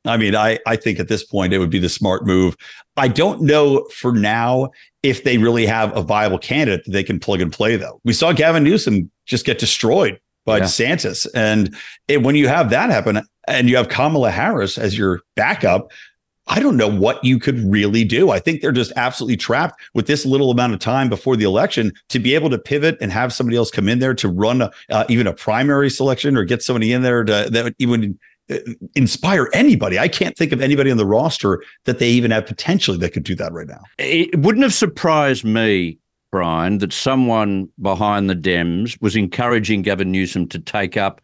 I mean, I, I think at this point it would be the smart move. I don't know for now if they really have a viable candidate that they can plug and play, though. We saw Gavin Newsom just get destroyed by Yeah. DeSantis. And it, when you have that happen and you have Kamala Harris as your backup, I don't know what you could really do. I think they're just absolutely trapped with this little amount of time before the election to be able to pivot and have somebody else come in there to run a, uh, even a primary selection or get somebody in there to, that would even Uh, inspire anybody. I can't think of anybody on the roster that they even have potentially that could do that right now. It wouldn't have surprised me, Brian, that someone behind the Dems was encouraging Gavin Newsom to take up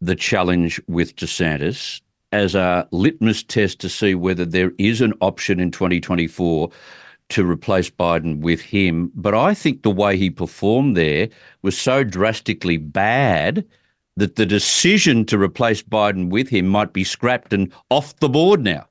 the challenge with DeSantis as a litmus test to see whether there is an option in 2024 to replace Biden with him. But I think the way he performed there was so drastically bad that the decision to replace Biden with him might be scrapped and off the board now.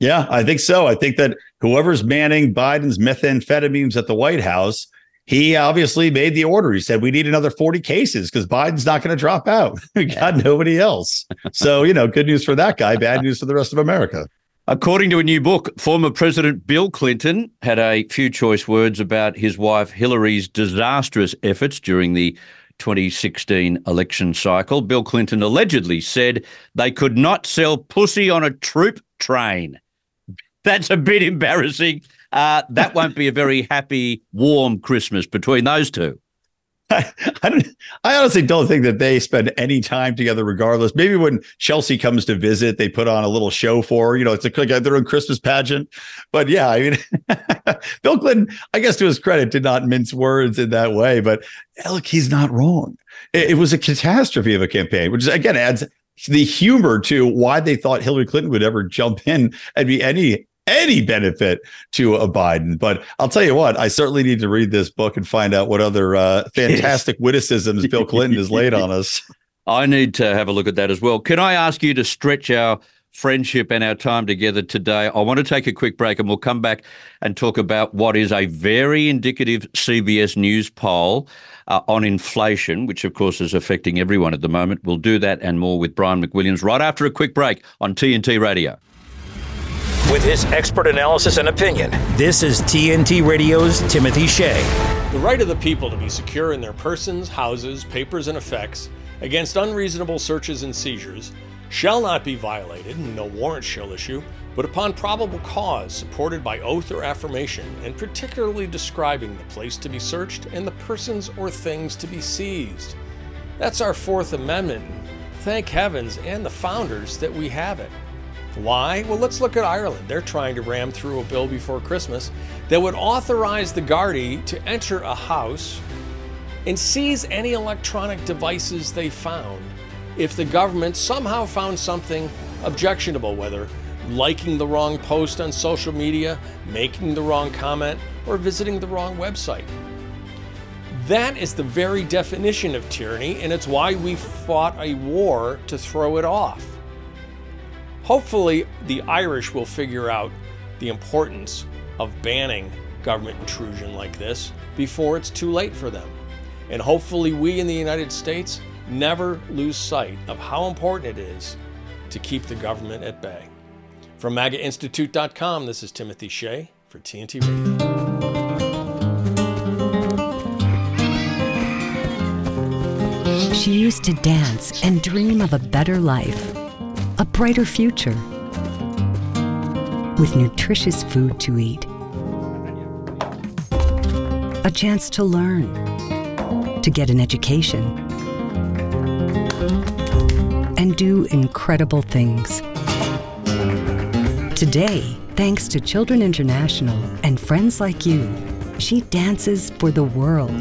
Yeah, I think so. I think that whoever's manning Biden's methamphetamines at the White House, he obviously made the order. He said, we need another 40 cases because Biden's not going to drop out. We got nobody else. So, you know, good news for that guy, bad news for the rest of America. According to a new book, former President Bill Clinton had a few choice words about his wife Hillary's disastrous efforts during the 2016 election cycle. Bill Clinton allegedly said they could not sell pussy on a troop train. That's a bit embarrassing. Uh, that won't be a very happy, warm Christmas between those two. I, I don't. I honestly don't think that they spend any time together, regardless. Maybe when Chelsea comes to visit, they put on a little show for her. You know, it's like their own Christmas pageant. But yeah, I mean, Bill Clinton, I guess to his credit, did not mince words in that way. But look, he's not wrong. It, it was a catastrophe of a campaign, which again adds the humor to why they thought Hillary Clinton would ever jump in and be any any benefit to a Biden. But I'll tell you what, I certainly need to read this book and find out what other uh, fantastic witticisms Bill Clinton has laid on us. I need to have a look at that as well. Can I ask you to stretch our friendship and our time together today? I want to take a quick break and we'll come back and talk about what is a very indicative CBS News poll uh, on inflation, which of course is affecting everyone at the moment. We'll do that and more with Brian McWilliams right after a quick break on TNT Radio. With his expert analysis and opinion, this is TNT Radio's Timothy Shea. The right of the people to be secure in their persons, houses, papers, and effects against unreasonable searches and seizures shall not be violated, and no warrant shall issue, but upon probable cause supported by oath or affirmation, and particularly describing the place to be searched and the persons or things to be seized. That's our Fourth Amendment. Thank heavens and the founders that we have it. Why? Well, let's look at Ireland. They're trying to ram through a bill before Christmas that would authorize the Gardaí to enter a house and seize any electronic devices they found if the government somehow found something objectionable, whether liking the wrong post on social media, making the wrong comment, or visiting the wrong website. That is the very definition of tyranny, and it's why we fought a war to throw it off. Hopefully, the Irish will figure out the importance of banning government intrusion like this before it's too late for them. And hopefully, we in the United States never lose sight of how important it is to keep the government at bay. From MAGAInstitute.com, this is Timothy Shea for TNT Radio. She used to dance and dream of a better life, a brighter future, with nutritious food to eat, a chance to learn, to get an education, and do incredible things. Today, thanks to Children International and friends like you, she dances for the world.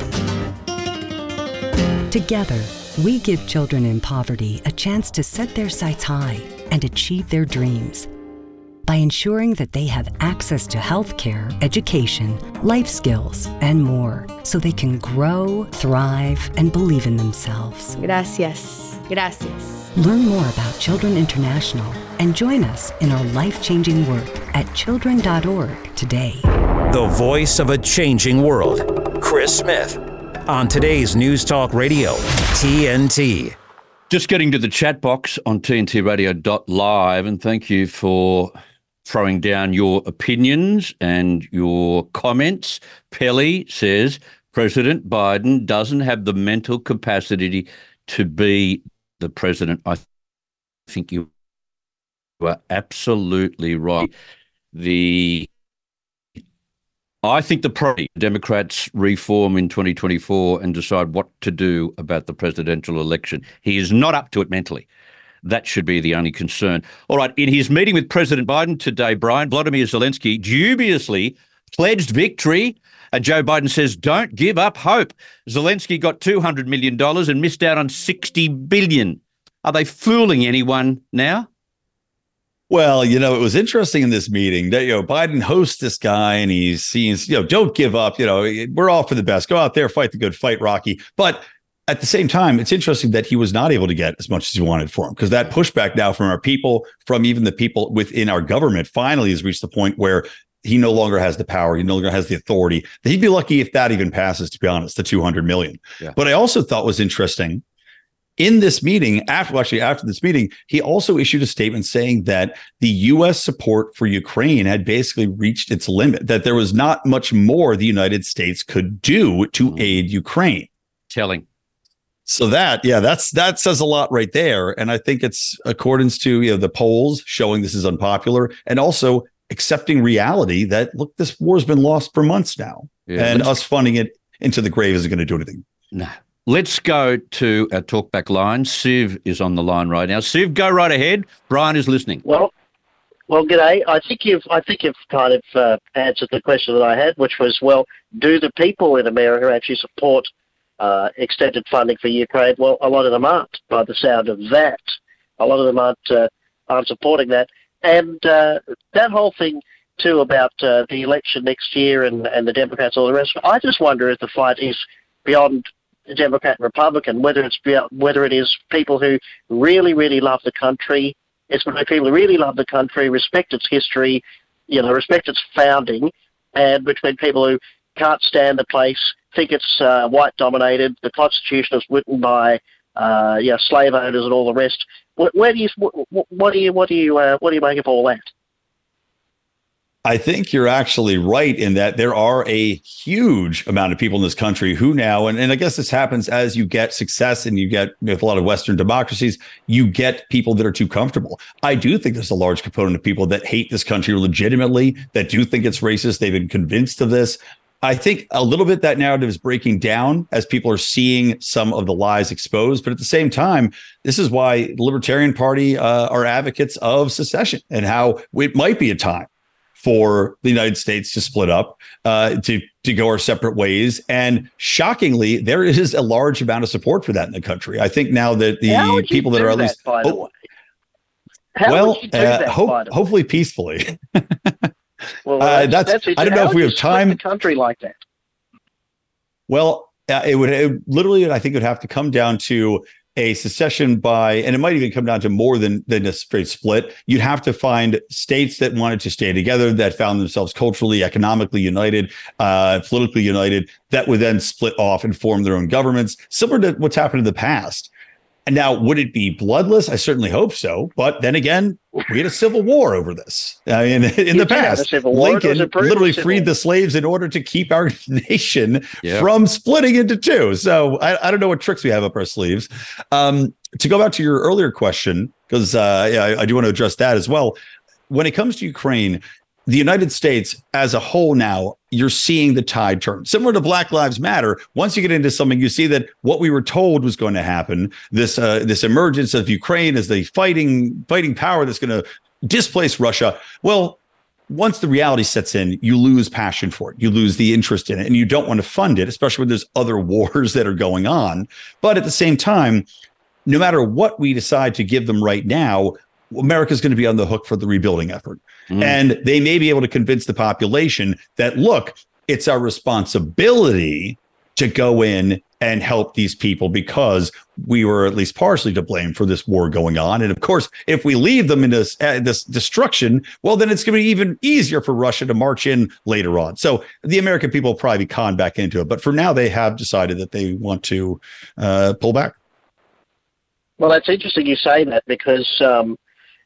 Together, we give children in poverty a chance to set their sights high and achieve their dreams by ensuring that they have access to health care, education, life skills, and more so they can grow, thrive, and believe in themselves. Gracias. Gracias. Learn more about Children International and join us in our life changing work at children.org today. the voice of a changing world. Chris Smith on today's News Talk Radio, TNT. Just getting to the chat box on tntradio.live, and thank you for throwing down your opinions and your comments. Pelly says President Biden doesn't have the mental capacity to be the president. I think you are absolutely right. The I think the pro Democrats reform in 2024 and decide what to do about the presidential election. He is not up to it mentally. That should be the only concern. All right. In his meeting with President Biden today, Brian, Vladimir Zelensky dubiously pledged victory. And Joe Biden says, don't give up hope. Zelensky got $200 million and missed out on 60 billion. Are they fooling anyone now? Well, you know, it was interesting in this meeting that, you know, Biden hosts this guy and he's seems, you know, don't give up. You know, eh, we're all for the best. Go out there, fight the good fight, Rocky. But at the same time, it's interesting that he was not able to get as much as he wanted for him because that pushback now from our people, from even the people within our government, finally has reached the point where he no longer has the power, he no longer has the authority. He'd be lucky if that even passes, to be honest, the 200 million. Yeah. But I also thought was interesting in this meeting, after well, actually after this meeting, he also issued a statement saying that the U.S. support for Ukraine had basically reached its limit, that there was not much more the United States could do to mm-hmm. aid Ukraine. Telling. So that, yeah, that's that says a lot right there. And I think it's accordance to you know the polls showing this is unpopular and also accepting reality that look, this war's been lost for months now. Yeah, and us funding it into the grave isn't going to do anything. No. Let's go to our talkback line. Siv is on the line right now. Siv, go right ahead. Brian is listening. Well, well, g'day. I think you've I think you've kind of uh, answered the question that I had, which was, well, do the people in America actually support uh, extended funding for Ukraine? Well, a lot of them aren't. By the sound of that, a lot of them aren't uh, aren't supporting that, and uh, that whole thing too about uh, the election next year and and the Democrats, all the rest. I just wonder if the fight is beyond Democrat and Republican, whether it's whether it is people who really, really love the country, it's people who really love the country, respect its history, you know, respect its founding, and between people who can't stand the place, think it's uh, white dominated, the Constitution is written by uh, you know, slave owners and all the rest. Where, where do you what, what do you what do you uh, what do you make of all that? I think you're actually right in that there are a huge amount of people in this country who now, and, and I guess this happens as you get success and you get with a lot of Western democracies, you get people that are too comfortable. I do think there's a large component of people that hate this country legitimately, that do think it's racist. They've been convinced of this. I think a little bit that narrative is breaking down as people are seeing some of the lies exposed. But at the same time, this is why the Libertarian Party uh, are advocates of secession and how it might be a time for the United States to split up, uh, to to go our separate ways. And shockingly, there is a large amount of support for that in the country. I think now that the How would you people that are at least by the oh, way? Well, would you do uh, that, hope- by the way? hopefully peacefully. Well, uh, that's- I don't know if we have time- The country like that. Well, uh, it would it literally, I think, it would have to come down to a secession by, and it might even come down to more than than a straight split. You'd have to find states that wanted to stay together, that found themselves culturally, economically united, uh, politically united, that would then split off and form their own governments, similar to what's happened in the past. And now, would it be bloodless? I certainly hope so. But then again, we had a civil war over this uh, in, in You the did have a past. war. Lincoln literally civil freed war. the slaves in order to keep our nation Yeah. from splitting into two. So I, I don't know what tricks we have up our sleeves. Um, to go back to your earlier question, because uh, yeah, I, I do want to address that as well. When it comes to Ukraine, the United States as a whole now, you're seeing the tide turn. Similar to Black Lives Matter, once you get into something, you see that what we were told was going to happen, this uh, this emergence of Ukraine as the fighting fighting power that's going to displace Russia. Well, once the reality sets in, you lose passion for it. You lose the interest in it, and you don't want to fund it, especially when there's other wars that are going on. But at the same time, no matter what we decide to give them right now, America's going to be on the hook for the rebuilding effort. And they may be able to convince the population that, look, it's our responsibility to go in and help these people because we were at least partially to blame for this war going on. And of course, if we leave them in this, uh, this destruction, well, then it's going to be even easier for Russia to march in later on. So the American people will probably be conned back into it. But for now, they have decided that they want to uh, pull back. Well, that's interesting you say that because um,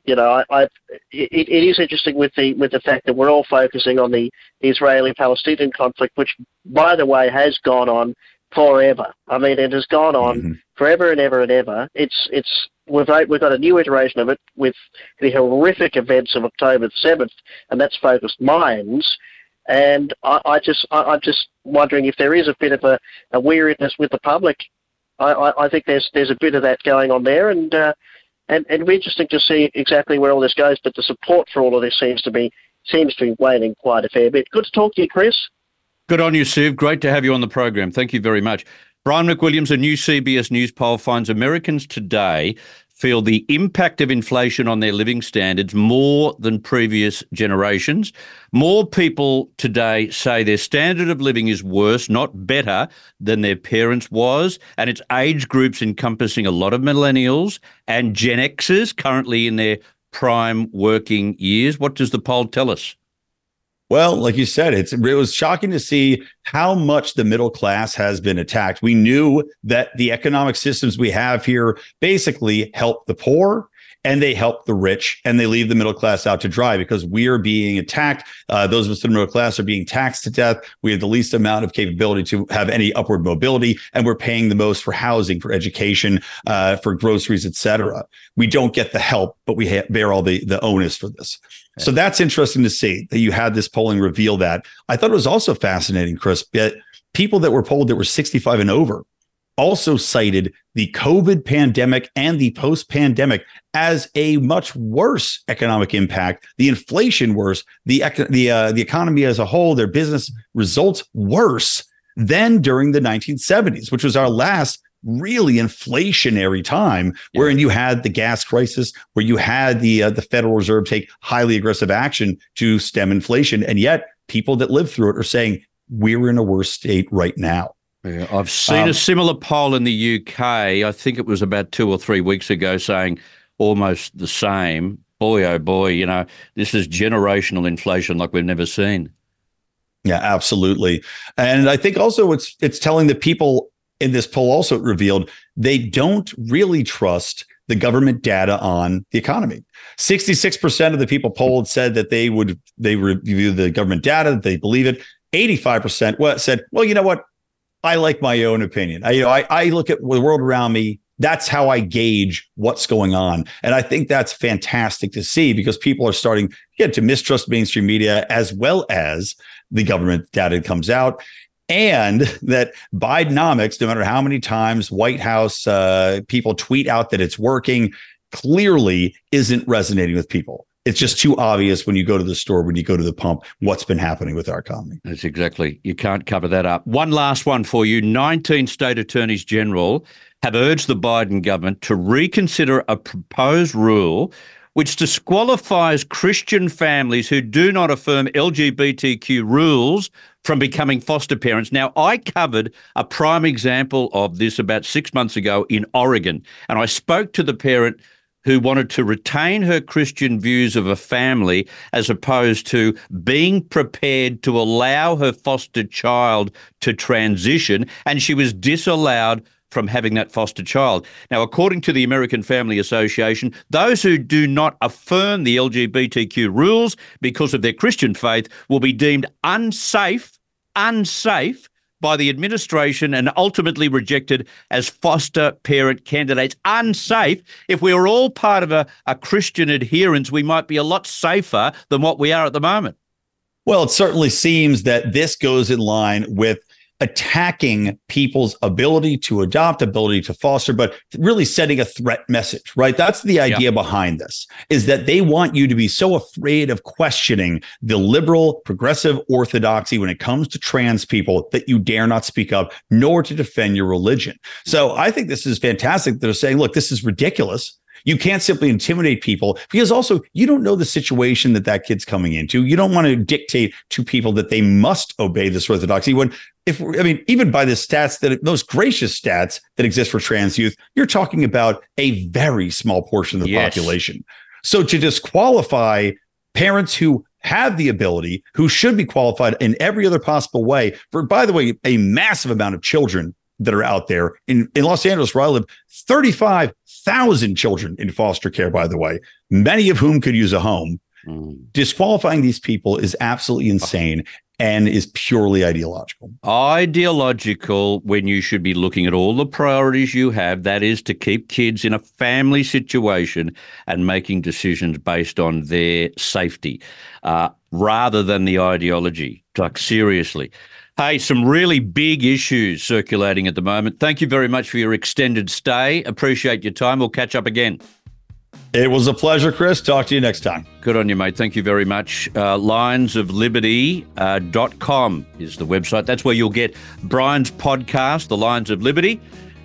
you know I, I it, it is interesting with the with the fact that we're all focusing on the Israeli-Palestinian conflict, which, by the way, has gone on forever. I mean, it has gone on mm-hmm. forever and ever and ever. It's it's we've we've got a new iteration of it with the horrific events of October the seventh, and that's focused minds. And I, I just I, am just wondering if there is a bit of a, a weariness with the public. I, I, I think there's there's a bit of that going on there, and uh, and and be interesting to see exactly where all this goes. But the support for all of this seems to be seems to be waning quite a fair bit. Good to talk to you, Chris. Good on you, Siv. Great to have you on the program. Thank you very much. Brian McWilliams, a new CBS News poll finds Americans today feel the impact of inflation on their living standards more than previous generations. More people today say their standard of living is worse, not better, than their parents was. And it's age groups encompassing a lot of millennials and Gen Xers currently in their prime working years. What does the poll tell us? Well, like you said, it's it was shocking to see how much the middle class has been attacked. We knew that the economic systems we have here basically help the poor and they help the rich and they leave the middle class out to dry because we are being attacked. Uh, those of us in the middle class are being taxed to death. We have the least amount of capability to have any upward mobility, and we're paying the most for housing, for education, uh, for groceries, etc. We don't get the help, but we ha- bear all the the onus for this. So that's interesting to see that you had this polling reveal that. I thought it was also fascinating, Chris, that people that were polled that were 65 and over also cited the COVID pandemic and the post pandemic as a much worse economic impact, the inflation worse, the, the, uh, the economy as a whole, their business results worse than during the 1970s, which was our last really inflationary time wherein you had the gas crisis where you had the uh, the federal reserve take highly aggressive action to stem inflation and yet people that live through it are saying we're in a worse state right now yeah, I've seen um, a similar poll in the UK. I think it was about two or three weeks ago saying almost the same. Boy, oh boy, you know, this is generational inflation like we've never seen. Yeah, absolutely. And I think also it's it's telling that people in this poll also revealed they don't really trust the government data on the economy. 66% of the people polled said that they would they review the government data, that they believe it. 85% what said, well, you know what? I like my own opinion. I, you know, I, I look at the world around me. That's how I gauge what's going on. And I think that's fantastic to see because people are starting again, to mistrust mainstream media as well as the government data that comes out and that Bidenomics, no matter how many times White House uh, people tweet out that it's working, clearly isn't resonating with people. It's just too obvious when you go to the store, when you go to the pump, what's been happening with our economy. That's exactly. You can't cover that up. One last one for you 19 state attorneys general have urged the Biden government to reconsider a proposed rule which disqualifies Christian families who do not affirm LGBTQ rules from becoming foster parents. Now, I covered a prime example of this about six months ago in Oregon, and I spoke to the parent who wanted to retain her Christian views of a family as opposed to being prepared to allow her foster child to transition, and she was disallowed from having that foster child. Now, according to the American Family Association, those who do not affirm the LGBTQ rules because of their Christian faith will be deemed unsafe, unsafe by the administration and ultimately rejected as foster parent candidates. Unsafe. If we were all part of a, a Christian adherence, we might be a lot safer than what we are at the moment. Well, it certainly seems that this goes in line with attacking people's ability to adopt, ability to foster, but really setting a threat message, right? That's the idea yeah. behind this is that they want you to be so afraid of questioning the liberal, progressive orthodoxy when it comes to trans people that you dare not speak up nor to defend your religion. So I think this is fantastic. They're saying, look, this is ridiculous. You can't simply intimidate people because also you don't know the situation that that kid's coming into. You don't want to dictate to people that they must obey this orthodoxy when if I mean, even by the stats that those gracious stats that exist for trans youth, you're talking about a very small portion of the Yes. population. So to disqualify parents who have the ability, who should be qualified in every other possible way, for by the way, a massive amount of children that are out there in, in Los Angeles, where I live, 35,000 children in foster care, by the way, many of whom could use a home. Disqualifying these people is absolutely insane and is purely ideological. Ideological when you should be looking at all the priorities you have, that is to keep kids in a family situation and making decisions based on their safety uh, rather than the ideology. Like, seriously. Hey, some really big issues circulating at the moment. Thank you very much for your extended stay. Appreciate your time. We'll catch up again. It was a pleasure, Chris. Talk to you next time. Good on you, mate. Thank you very much. Uh, lionsofliberty.com is the website. That's where you'll get Brian's podcast, The Lions of Liberty.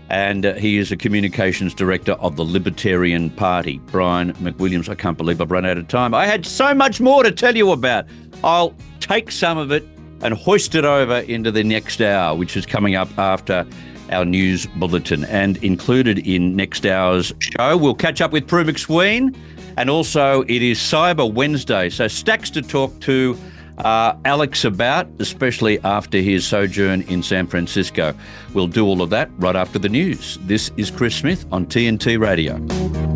And uh, he is a communications director of the Libertarian Party. Brian McWilliams, I can't believe I've run out of time. I had so much more to tell you about. I'll take some of it and hoist it over into the next hour, which is coming up after our news bulletin. And included in next hour's show, we'll catch up with Prue MacSween. And also, it is Cyber Wednesday. So, stacks to talk to uh, Alex about, especially after his sojourn in San Francisco. We'll do all of that right after the news. This is Chris Smith on TNT Radio.